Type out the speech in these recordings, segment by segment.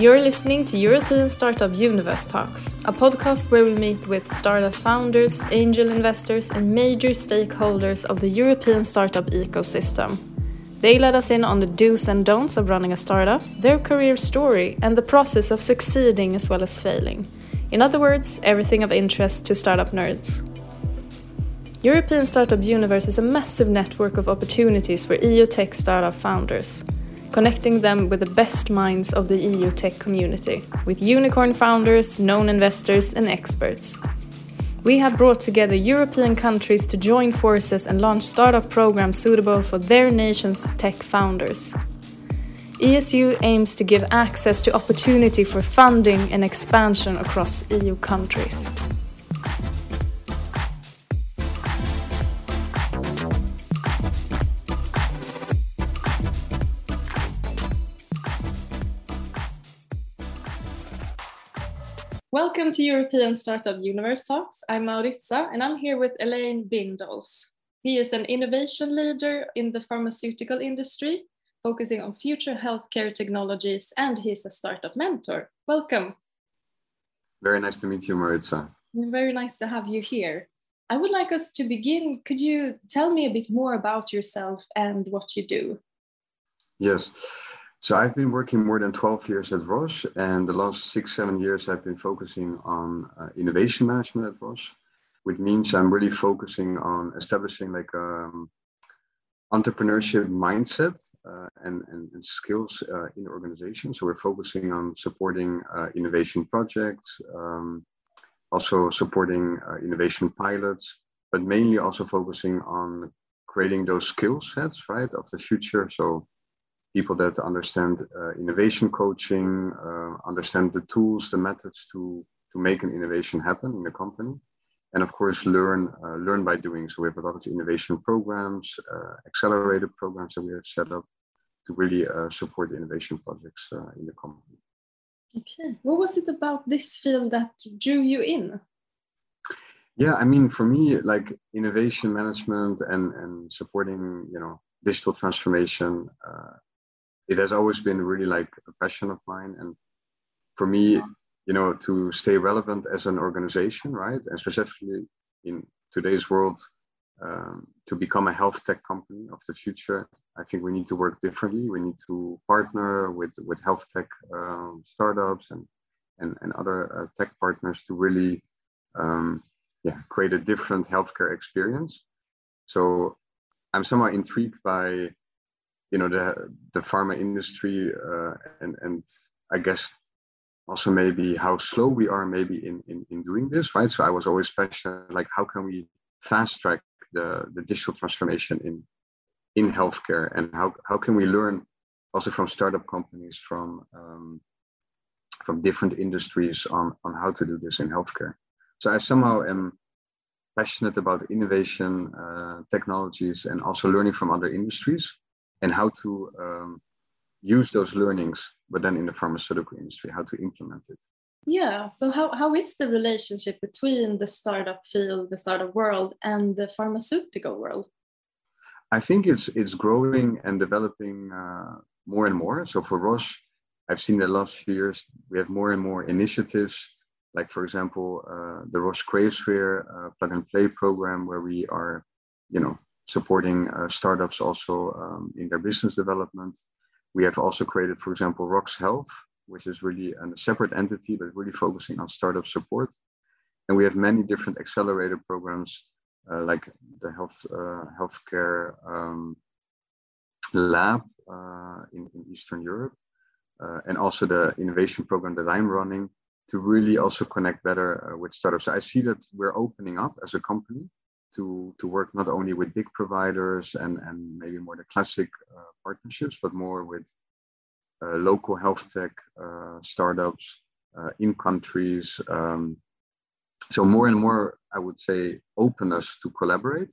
You're listening to European Startup Universe Talks, a podcast where we meet with startup founders, angel investors, and major stakeholders of the European startup ecosystem. They let us in on the do's and don'ts of running a startup, their career story, and the process of succeeding as well as failing. In other words, everything of interest to startup nerds. European Startup Universe is a massive network of opportunities for EU tech startup founders connecting them with the best minds of the EU tech community, with unicorn founders, known investors, and experts. We have brought together European countries to join forces and launch startup programs suitable for their nation's tech founders. ESU aims to give access to opportunity for funding and expansion across EU countries. Welcome to European Startup Universe Talks. I'm Mauriza and I'm here with Alain Bindels. He is an innovation leader in the pharmaceutical industry, focusing on future healthcare technologies, and he's a startup mentor. Welcome. Very nice to meet you, Mauriza. Very nice to have you here. I would like us to begin. Could you tell me a bit more about yourself and what you do? Yes. So I've been working more than 12 years at Roche, and the last six, seven years I've been focusing on uh, innovation management at Roche, which means I'm really focusing on establishing like um, entrepreneurship mindset uh, and, and, and, skills uh, in the organization. So we're focusing on supporting uh, innovation projects, um, also supporting uh, innovation pilots, but mainly also focusing on creating those skill sets, right, of the future. So people that understand uh, innovation coaching, uh, understand the tools, the methods to to make an innovation happen in a company, and of course learn uh, learn by doing. So we have a lot of innovation programs, uh, accelerated programs that we have set up to really uh, support innovation projects uh, in the company. Okay, what was it about this field that drew you in? Yeah, I mean, for me, like innovation management and and supporting, you know, digital transformation it has always been really like a passion of mine. And for me you know to stay relevant as an organization right and specifically in today's world um, to become a health tech company of the future i think we need to work differently. We need to partner with with health tech um, startups and and, and other uh, tech partners to really um, yeah create a different healthcare experience. So i'm somewhat intrigued by you know the the pharma industry uh, and and I guess also maybe how slow we are maybe in, in in doing this right? So I was always passionate like how can we fast track the the digital transformation in in healthcare? And how how can we learn also from startup companies from um, from different industries on on how to do this in healthcare? So I somehow am passionate about innovation uh, technologies and also learning from other industries and how to um, use those learnings, but then in the pharmaceutical industry, how to implement it. Yeah. So how, how is the relationship between the startup field, the startup world, and the pharmaceutical world? I think it's it's growing and developing uh, more and more. So for Roche, I've seen the last few years we have more and more initiatives, like for example uh, the Roche Creasphere uh, plug and play program, where we are, you know, supporting uh, startups also um, in their business development. We have also created, for example, Rox Health, which is really a separate entity, but really focusing on startup support. And we have many different accelerator programs uh, like the health uh, healthcare um, lab uh, in, in Eastern Europe, uh, and also the innovation program that I'm running to really also connect better uh, with startups. I see that we're opening up as a company to, to work not only with big providers and, and maybe more the classic uh, partnerships, but more with uh, local health tech uh, startups uh, in countries. Um, so more and more, I would say, openness to collaborate.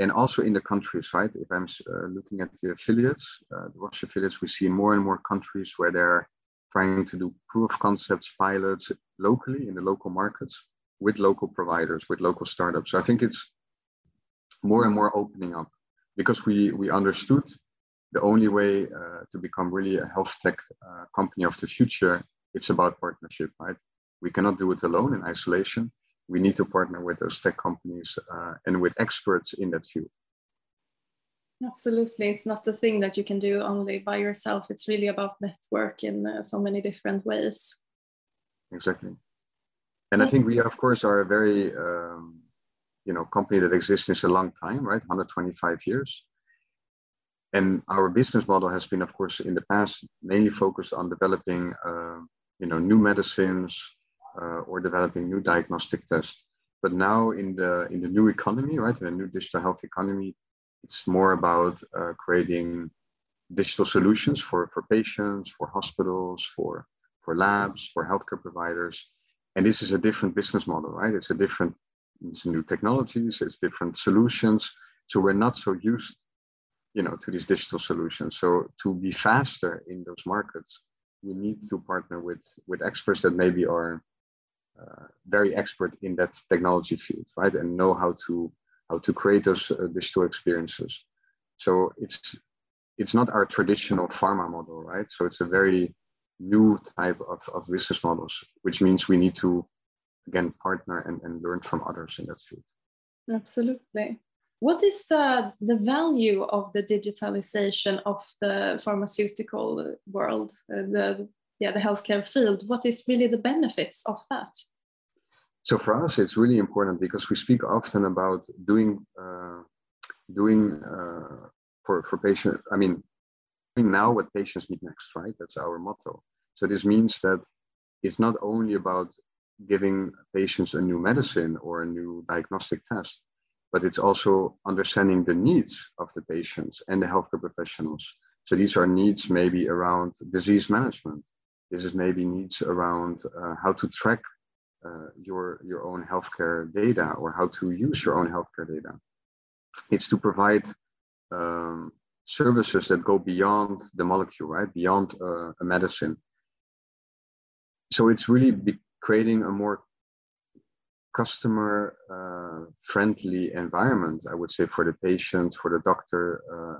And also in the countries, right? If I'm uh, looking at the affiliates, uh, the Roche affiliates, we see more and more countries where they're trying to do proof of concepts, pilots locally in the local markets with local providers, with local startups. So I think it's more and more opening up because we we understood the only way uh, to become really a health tech uh, company of the future, it's about partnership, right? We cannot do it alone in isolation. We need to partner with those tech companies uh, and with experts in that field. Absolutely. It's not the thing that you can do only by yourself. It's really about network in uh, so many different ways. Exactly. And I think we, of course, are a very, um, you know, company that exists since a long time, right? 125 years. And our business model has been, of course, in the past mainly focused on developing, uh, you know, new medicines uh, or developing new diagnostic tests. But now in the in the new economy, right, in the new digital health economy, it's more about uh, creating digital solutions for, for patients, for hospitals, for, for labs, for healthcare providers. And this is a different business model, right? It's a different, it's new technologies, it's different solutions. So we're not so used, you know, to these digital solutions. So to be faster in those markets, we need to partner with, with experts that maybe are uh, very expert in that technology field, right? And know how to how to create those uh, digital experiences. So it's it's not our traditional pharma model, right? So it's a very new type of, of business models, which means we need to again partner and, and learn from others in that field. Absolutely. What is the, the value of the digitalization of the pharmaceutical world, uh, the yeah the healthcare field? What is really the benefits of that? so for us it's really important because we speak often about doing uh, doing uh, for for patient i mean doing now what patients need next right that's our motto so this means that it's not only about giving patients a new medicine or a new diagnostic test but it's also understanding the needs of the patients and the healthcare professionals so these are needs maybe around disease management this is maybe needs around uh, how to track uh, your your own healthcare data or how to use your own healthcare data. It's to provide um, services that go beyond the molecule, right? Beyond uh, a medicine. So it's really creating a more customer uh, friendly environment, I would say, for the patient, for the doctor uh,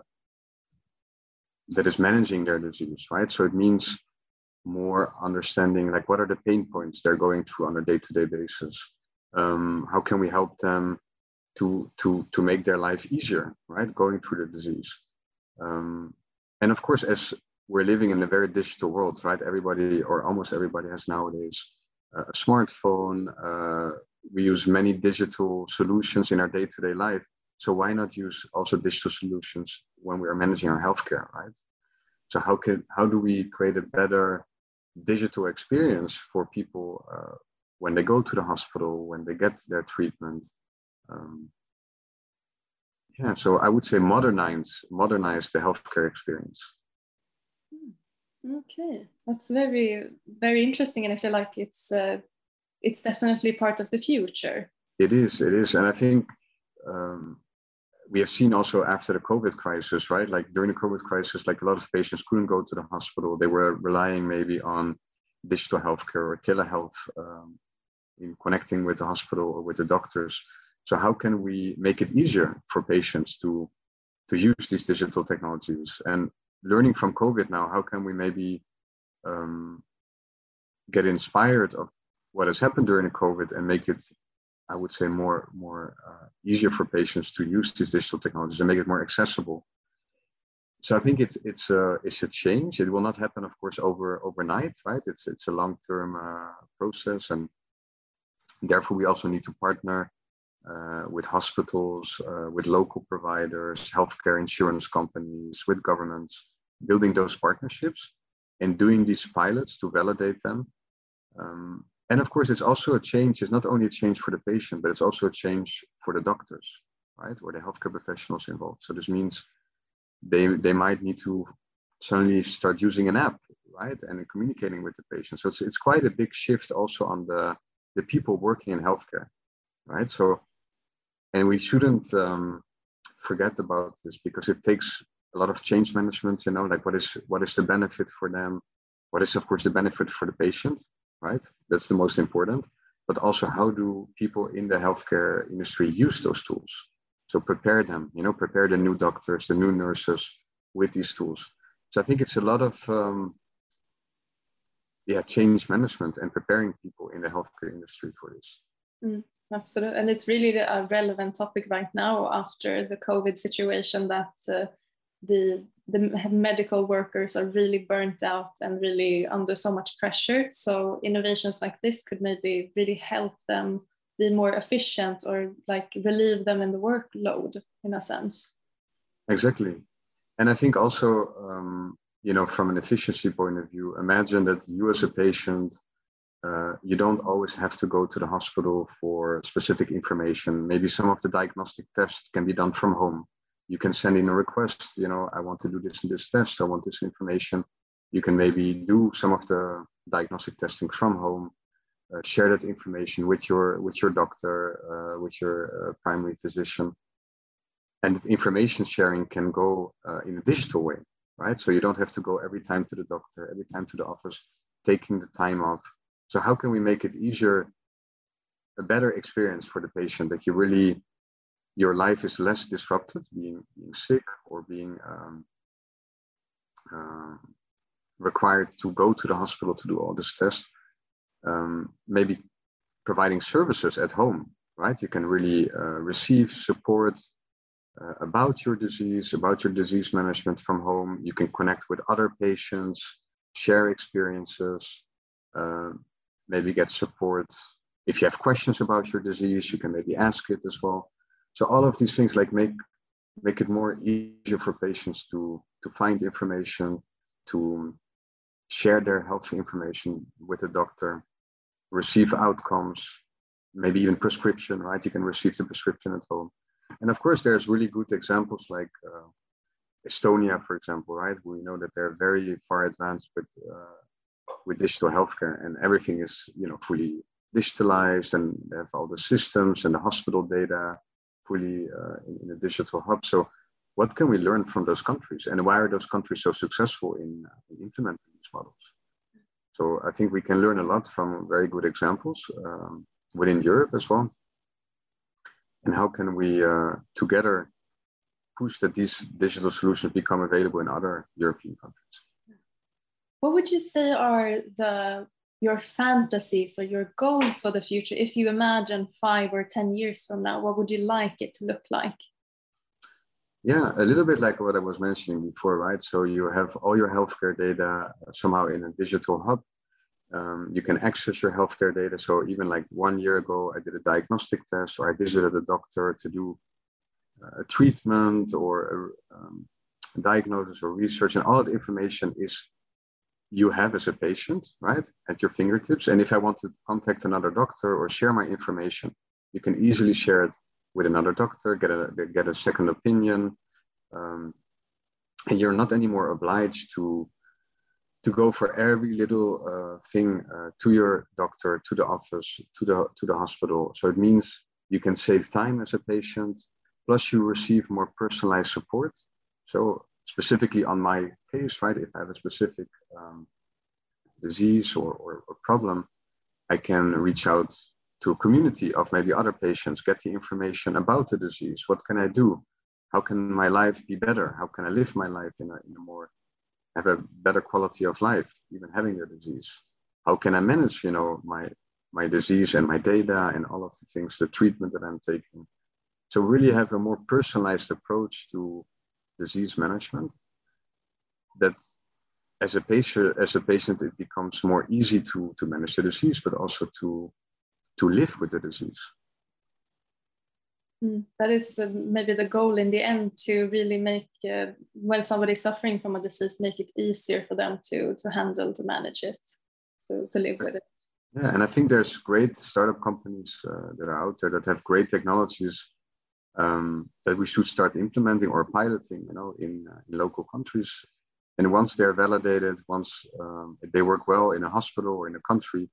that is managing their disease, right? So it means more understanding like what are the pain points they're going through on a day-to-day basis um, how can we help them to to to make their life easier right going through the disease um, and of course as we're living in a very digital world right everybody or almost everybody has nowadays a smartphone uh, we use many digital solutions in our day-to-day life so why not use also digital solutions when we are managing our healthcare right so how can how do we create a better digital experience for people uh, when they go to the hospital, when they get their treatment. Um, yeah, so I would say modernize modernize the healthcare experience. Okay, that's very very interesting, and I feel like it's uh, it's definitely part of the future. It is, it is, and I think um, we have seen also after the COVID crisis, right? Like during the COVID crisis, like a lot of patients couldn't go to the hospital. They were relying maybe on digital healthcare or telehealth um, in connecting with the hospital or with the doctors. So how can we make it easier for patients to to use these digital technologies? And learning from COVID now, how can we maybe um, get inspired of what has happened during COVID and make it I would say more more uh, easier for patients to use these digital technologies and make it more accessible. So I think it's it's a it's a change. It will not happen, of course, over overnight, right? It's it's a long term uh, process, and therefore we also need to partner uh, with hospitals, uh, with local providers, healthcare insurance companies, with governments, building those partnerships and doing these pilots to validate them. Um, and of course, it's also a change. It's not only a change for the patient, but it's also a change for the doctors, right, or the healthcare professionals involved. So this means they they might need to suddenly start using an app, right, and communicating with the patient. So it's it's quite a big shift also on the the people working in healthcare, right? So, and we shouldn't um, forget about this because it takes a lot of change management. You know, like what is what is the benefit for them? What is of course the benefit for the patient? right? That's the most important. But also, how do people in the healthcare industry use those tools? So prepare them, you know, prepare the new doctors, the new nurses with these tools. So I think it's a lot of um, yeah change management and preparing people in the healthcare industry for this. Mm, absolutely, and it's really a relevant topic right now after the COVID situation that uh, the the medical workers are really burnt out and really under so much pressure. So innovations like this could maybe really help them be more efficient or like relieve them in the workload in a sense. Exactly. And I think also, um, you know, from an efficiency point of view, imagine that you as a patient, uh, you don't always have to go to the hospital for specific information. Maybe some of the diagnostic tests can be done from home. You can send in a request, you know, I want to do this and this test, I want this information. You can maybe do some of the diagnostic testing from home, uh, share that information with your with your doctor, uh, with your uh, primary physician. And information sharing can go uh, in a digital way right? So you don't have to go every time to the doctor every time to the office taking the time off. So how can we make it easier a better experience for the patient that you really your life is less disrupted being being sick or being um, uh, required to go to the hospital to do all this tests um, maybe providing services at home right you can really uh, receive support uh, about your disease, about your disease management from home. You can connect with other patients, share experiences, uh, maybe get support. If you have questions about your disease, you can maybe ask it as well. So all of these things like make make it more easier for patients to to find information, to share their health information with a doctor, receive outcomes, maybe even prescription, right? You can receive the prescription at home. And of course, there's really good examples like uh, Estonia, for example, right? We know that they're very far advanced with uh, with digital healthcare, and everything is you know fully digitalized, and they have all the systems and the hospital data fully uh, in, in, a digital hub. So, what can we learn from those countries, and why are those countries so successful in, uh, in implementing these models? So, I think we can learn a lot from very good examples um, within Europe as well and how can we uh, together push that these digital solutions become available in other European countries? What would you say are the your fantasies or your goals for the future? If you imagine five or ten years from now, what would you like it to look like? Yeah, a little bit like what I was mentioning before, right? So you have all your healthcare data somehow in a digital hub um, you can access your healthcare data. So even like one year ago, I did a diagnostic test or I visited a doctor to do uh, a treatment or a, um, diagnosis or research, and all that information is you have as a patient, right, at your fingertips. And if I want to contact another doctor or share my information, you can easily share it with another doctor, get a get a second opinion, um, and you're not anymore obliged to to go for every little uh, thing uh, to your doctor, to the office, to the to the hospital. So it means you can save time as a patient, plus you receive more personalized support. So specifically on my case, right, if I have a specific um, disease or, or, or problem, I can reach out to a community of maybe other patients, get the information about the disease. What can I do? How can my life be better? How can I live my life in a, in a more have a better quality of life, even having the disease? How can I manage, you know, my my disease and my data and all of the things, the treatment that I'm taking? So really have a more personalized approach to disease management. That as a patient, as a patient, it becomes more easy to to manage the disease, but also to to live with the disease. Mm, that is uh, maybe the goal in the end to really make uh, when somebody is suffering from a disease make it easier for them to to handle to manage it to, to live with it yeah and i think there's great startup companies uh, that are out there that have great technologies um, that we should start implementing or piloting you know in, uh, in local countries and once they're validated once um, they work well in a hospital or in a country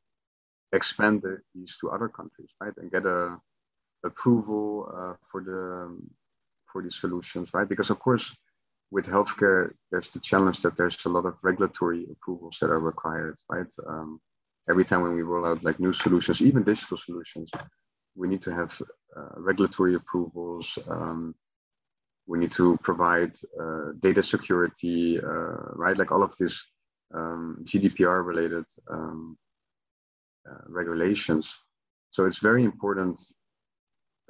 expand these to other countries right and get a approval uh, for the for these solutions, right? Because of course, with healthcare, there's the challenge that there's a lot of regulatory approvals that are required, right? Um, every time when we roll out like new solutions, even digital solutions, we need to have regulatory approvals. Um, we need to provide uh, data security, uh, right? Like all of this um, GDPR related um, uh, regulations. So it's very important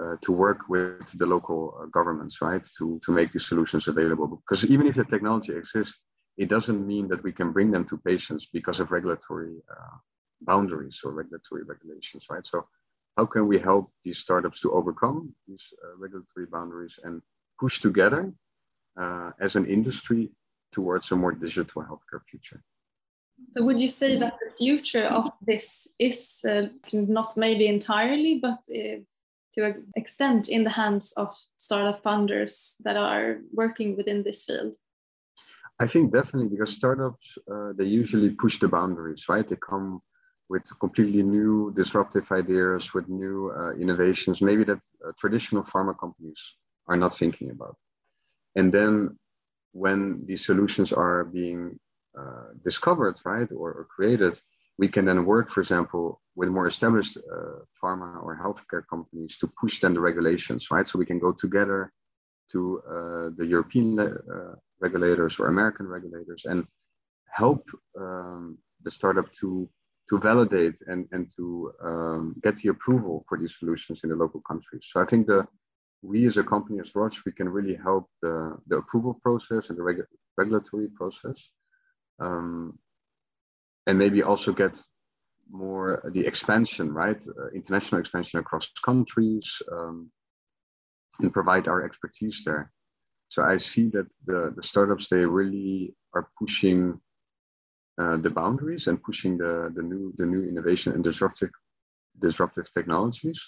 uh, to work with the local uh, governments, right, to, to make these solutions available. Because even if the technology exists, it doesn't mean that we can bring them to patients because of regulatory uh, boundaries or regulatory regulations, right? So how can we help these startups to overcome these uh, regulatory boundaries and push together uh, as an industry towards a more digital healthcare future? So would you say that the future of this is uh, not maybe entirely, but uh, to an extent in the hands of startup founders that are working within this field? I think definitely because startups uh, they usually push the boundaries, right? They come with completely new disruptive ideas, with new uh, innovations, maybe that uh, traditional pharma companies are not thinking about. And then when these solutions are being uh, discovered, right, or, or, created, we can then work, for example, with more established uh, pharma or healthcare companies to push then the regulations, right? So we can go together to uh, the European uh, regulators or American regulators and help um, the startup to to validate and, and to um, get the approval for these solutions in the local countries. So I think the we as a company as Roche, we can really help the, the approval process and the regu regulatory process. Um, and maybe also get more the expansion, right? Uh, international expansion across countries um, and provide our expertise there. So I see that the, the startups, they really are pushing uh, the boundaries and pushing the, the new the new innovation and disruptive disruptive technologies.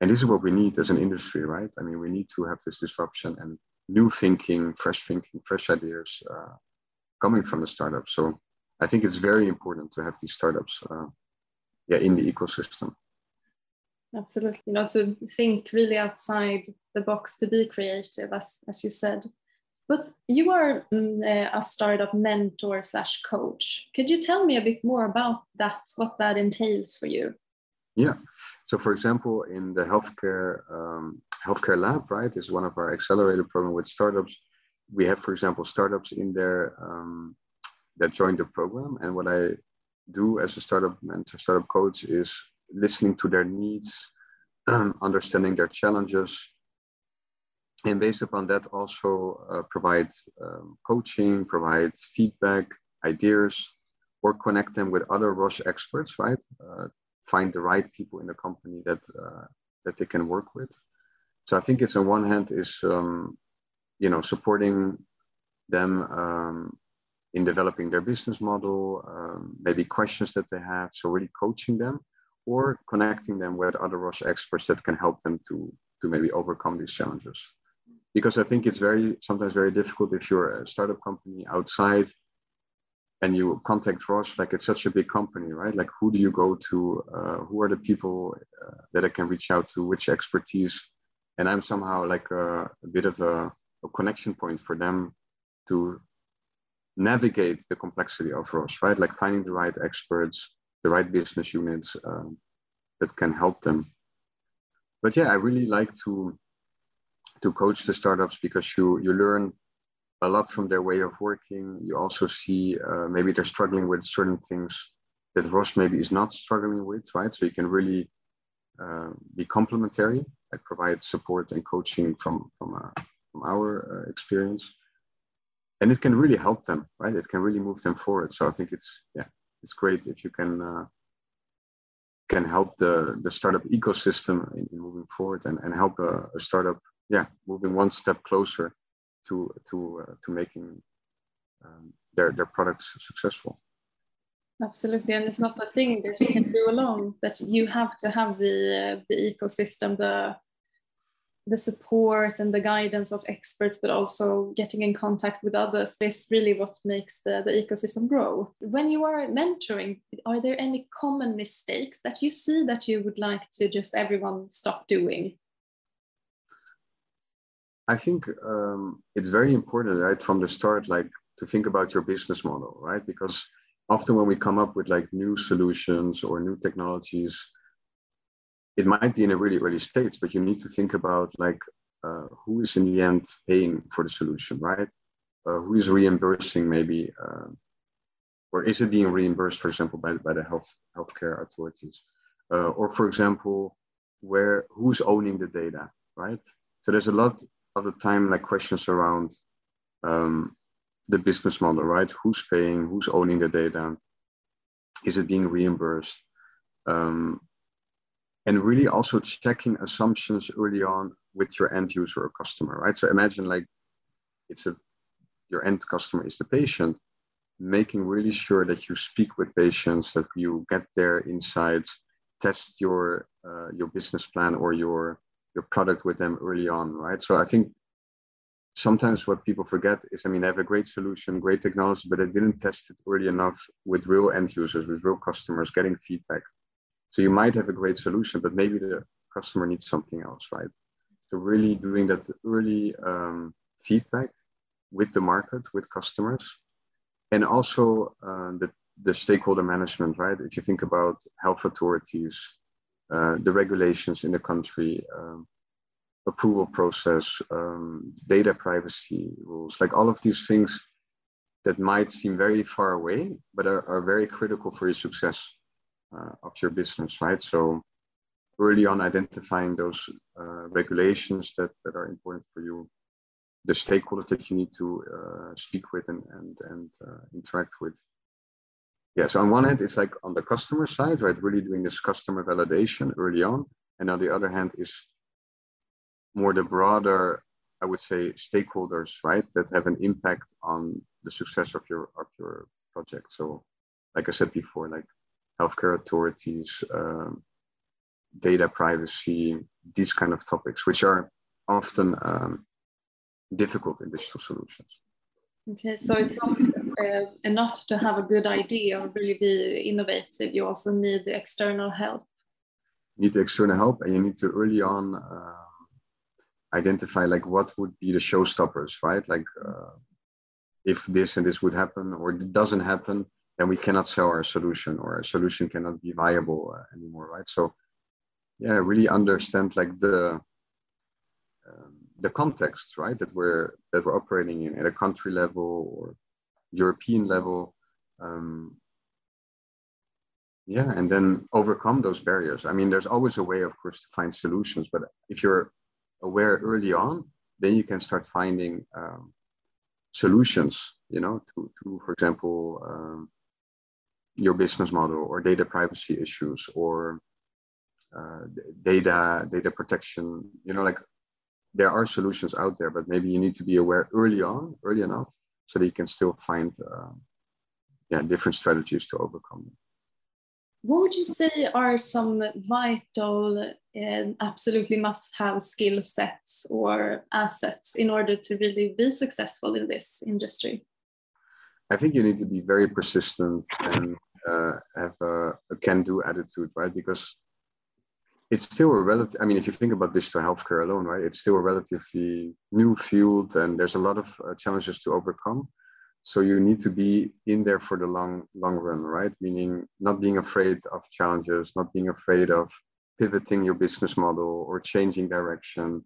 And this is what we need as an industry, right? I mean, we need to have this disruption and new thinking, fresh thinking, fresh ideas uh, coming from the startup. So I think it's very important to have these startups, uh, yeah, in the ecosystem. Absolutely, you know, to think really outside the box, to be creative, as as you said. But you are mm, a startup mentor slash coach. Could you tell me a bit more about that? What that entails for you? Yeah. So, for example, in the healthcare um, healthcare lab, right, is one of our accelerator program with startups. We have, for example, startups in there um, that join the program, and what I do as a startup mentor, startup coach, is listening to their needs, understanding their challenges, and based upon that also uh, provide um, coaching provide feedback ideas or connect them with other Roche experts right? Uh, find the right people in the company that uh, that they can work with. So i think it's on one hand is um, you know supporting them um, in developing their business model um, maybe questions that they have so really coaching them or connecting them with other Roche experts that can help them to to maybe overcome these challenges because I think it's very sometimes very difficult if you're a startup company outside and you contact Roche, like it's such a big company, right? Like who do you go to? Uh, who are the people uh, that I can reach out to? Which expertise? And I'm somehow like a, a bit of a, a, connection point for them to navigate the complexity of Roche, right? Like finding the right experts, the right business units um, that can help them. But yeah, I really like to to coach the startups because you you learn a lot from their way of working. You also see uh, maybe they're struggling with certain things that Roche maybe is not struggling with, right? So you can really uh, be complementary, like provide support and coaching from from uh, from our uh, experience, and it can really help them, right? It can really move them forward. So I think it's yeah, it's great if you can uh, can help the the startup ecosystem in, in moving forward and and help a, a startup yeah moving one step closer to to uh, to making um, their their products successful. Absolutely and it's not a thing that you can do alone that you have to have the uh, the ecosystem the the support and the guidance of experts but also getting in contact with others is really what makes the, the ecosystem grow. When you are mentoring are there any common mistakes that you see that you would like to just everyone stop doing I think um, it's very important, right, from the start, like to think about your business model, right? Because often when we come up with like new solutions or new technologies, it might be in a really early stage, but you need to think about like uh, who is in the end paying for the solution, right? Uh, who is reimbursing maybe, uh, or is it being reimbursed, for example, by, by the health healthcare authorities? Uh, or for example, where who's owning the data, right? So there's a lot of the time like questions around um, the business model, right? Who's paying? Who's owning the data? Is it being reimbursed? Um, and really also checking assumptions early on with your end user or customer, right? So imagine like it's a your end customer is the patient, making really sure that you speak with patients, that you get their insights, test your uh, your business plan or your your product with them early on, right? So I think sometimes what people forget is, I mean, they have a great solution, great technology, but they didn't test it early enough with real end users, with real customers, getting feedback. So you might have a great solution, but maybe the customer needs something else, right? So really doing that early um, feedback with the market, with customers, and also uh, the, the stakeholder management, right? If you think about health authorities, uh, the regulations in the country, um, approval process, um, data privacy rules, like all of these things that might seem very far away, but are, are very critical for your success uh, of your business, right? So early on identifying those uh, regulations that, that are important for you, the stakeholders that you need to uh, speak with and, and, and uh, interact with. Yeah, so on one hand, it's like on the customer side, right? Really doing this customer validation early on. And on the other hand is more the broader, I would say, stakeholders, right? That have an impact on the success of your of your project. So, like I said before, like healthcare authorities, um, data privacy, these kind of topics, which are often um, difficult in digital solutions. Okay, so it's uh, enough to have a good idea or really be innovative. You also need the external help. You need the external help, and you need to early on uh, identify like what would be the showstoppers, right? Like uh, if this and this would happen or it doesn't happen, then we cannot sell our solution or our solution cannot be viable uh, anymore, right? So yeah, really understand like the um, the context, right? That we're that we're operating in at a country level or European level. Um, yeah, and then overcome those barriers. I mean, there's always a way, of course, to find solutions, but if you're aware early on, then you can start finding um, solutions, you know, to, to for example, um, your business model or data privacy issues or uh, data data protection. You know, like there are solutions out there, but maybe you need to be aware early on, early enough, so that you can still find uh, yeah different strategies to overcome them. What would you say are some vital and absolutely must have skill sets or assets in order to really be successful in this industry? I think you need to be very persistent and uh, have a, a can do attitude, right? Because it's still a relative, I mean, if you think about digital healthcare alone, right, it's still a relatively new field and there's a lot of uh, challenges to overcome. So you need to be in there for the long long run right? Meaning not being afraid of challenges not being afraid of pivoting your business model or changing direction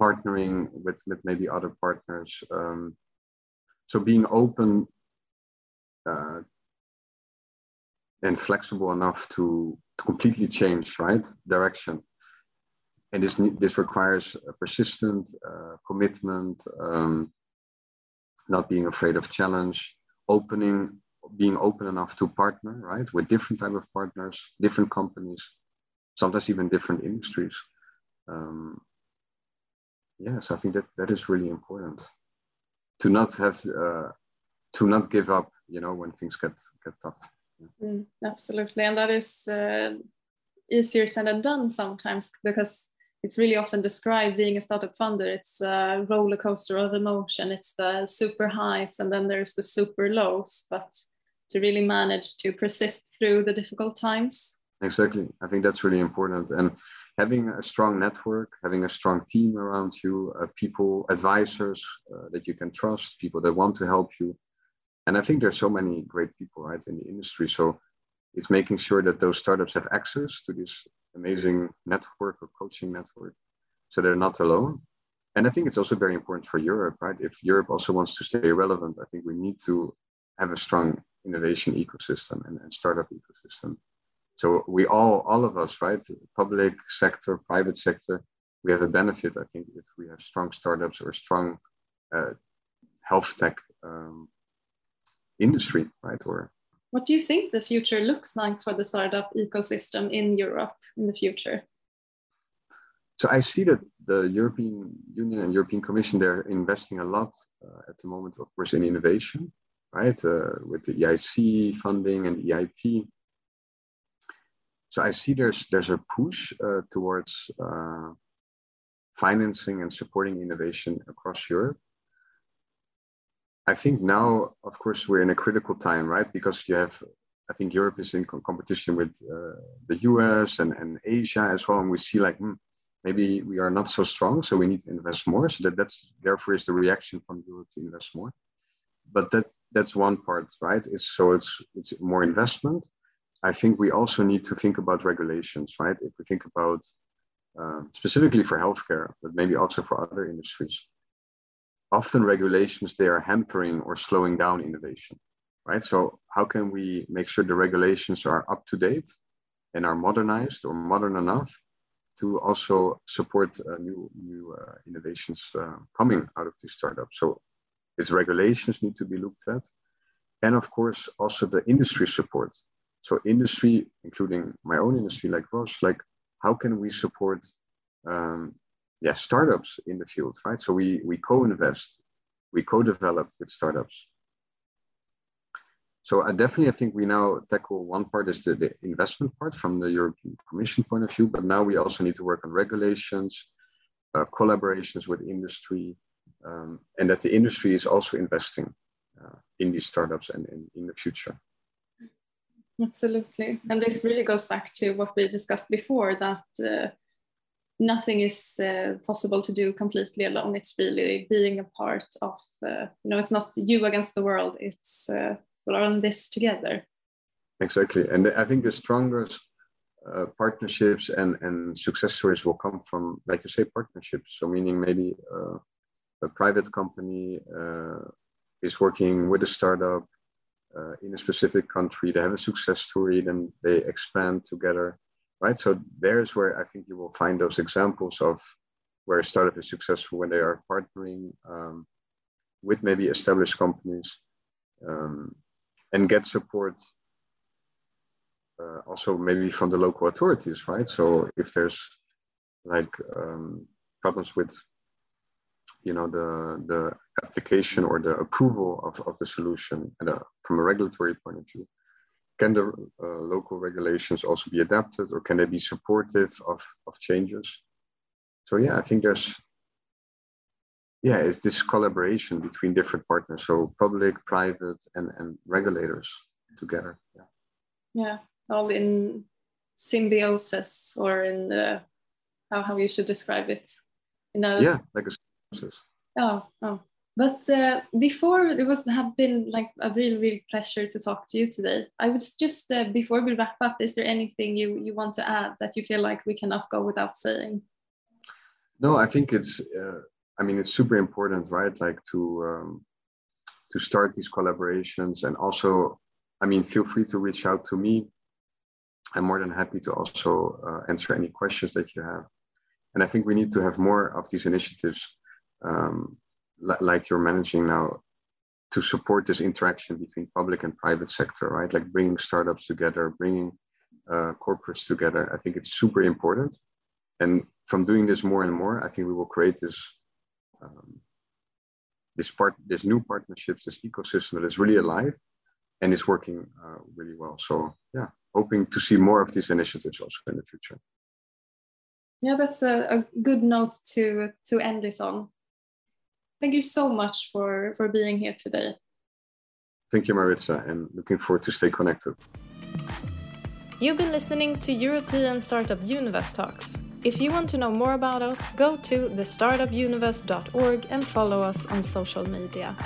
partnering with, with maybe other partners um, so being open uh, and flexible enough to, to completely change right direction and this this requires a persistent uh, commitment um, not being afraid of challenge, opening, being open enough to partner, right, with different type of partners, different companies, sometimes even different industries. Um, yeah, so I think that that is really important to not have uh, to not give up, you know, when things get get tough. Mm, absolutely, and that is uh, easier said than done sometimes because it's really often described being a startup funder. It's a roller coaster of emotion. It's the super highs and then there's the super lows. But to really manage to persist through the difficult times. Exactly. I think that's really important. And having a strong network having a strong team around you uh, people advisors uh, that you can trust people that want to help you and i think there's so many great people right in the industry so it's making sure that those startups have access to this amazing network or coaching network so they're not alone and I think it's also very important for Europe, right? If Europe also wants to stay relevant, I think we need to have a strong innovation ecosystem and, and startup ecosystem. So we all, all of us, right? Public sector, private sector, we have a benefit, I think, if we have strong startups or strong uh, health tech um, industry, right? Or what do you think the future looks like for the startup ecosystem in Europe in the future? So I see that the European Union and European Commission they're investing a lot uh, at the moment, of course, in innovation, right? Uh, with the EIC funding and EIT. So I see there's there's a push uh, towards uh, financing and supporting innovation across Europe. I think now, of course, we're in a critical time, right? Because you have, I think Europe is in competition with uh, the US and, and Asia as well. And we see like, hmm, maybe we are not so strong, so we need to invest more. So that that's therefore is the reaction from Europe to invest more. But that that's one part, right? It's so it's it's more investment. I think we also need to think about regulations, right? If we think about uh, specifically for healthcare, but maybe also for other industries, often regulations they are hampering or slowing down innovation, right? So how can we make sure the regulations are up to date and are modernized or modern enough to also support uh, new new uh, innovations uh, coming out of these startups. So its regulations need to be looked at, and of course also the industry support. So industry, including my own industry like Roche, like how can we support um, yeah startups in the field, right? So we we co-invest, we co-develop with startups so I definitely, I think we now tackle one part is the, the, investment part from the European Commission point of view, but now we also need to work on regulations, uh, collaborations with industry, um, and that the industry is also investing uh, in these startups and in, in the future. Absolutely, and this really goes back to what we discussed before that uh, nothing is uh, possible to do completely alone. It's really being a part of, uh, you know, it's not you against the world. It's uh, on this together. Exactly. And I think the strongest uh, partnerships and, and success stories will come from, like you say, partnerships. So, meaning maybe uh, a private company uh, is working with a startup in a specific country, they have a success story, then they expand together, right? So, there's where I think you will find those examples of where a startup is successful when they are partnering um, with maybe established companies. Um, and get support uh, also maybe from the local authorities, right? So if there's like um, problems with, you know, the the application or the approval of, of the solution and uh, from a regulatory point of view, can the uh, local regulations also be adapted or can they be supportive of, of changes? So yeah, I think there's yeah, it's this collaboration between different partners, so public, private, and, and regulators together. Yeah. Yeah, all in symbiosis or in the, how, how you should describe it. In a, yeah, like a symbiosis. Oh, oh. But uh, before it was have been like a really really pleasure to talk to you today. I would just uh, before we wrap up, is there anything you you want to add that you feel like we cannot go without saying? No, I think it's uh, I mean, it's super important, right? Like to um, to start these collaborations, and also, I mean, feel free to reach out to me. I'm more than happy to also uh, answer any questions that you have. And I think we need to have more of these initiatives, um, like you're managing now, to support this interaction between public and private sector, right? Like bringing startups together, bringing uh, corporates together. I think it's super important. And from doing this more and more, I think we will create this um, this part, this new partnerships, this ecosystem that is really alive and is working uh, really well. So yeah, hoping to see more of these initiatives also in the future. Yeah, that's a, a good note to to end it on. Thank you so much for for being here today. Thank you, Maritza, and looking forward to stay connected. You've been listening to European Startup Universe Talks. If you want to know more about us, go to thestartupuniverse.org and follow us on social media.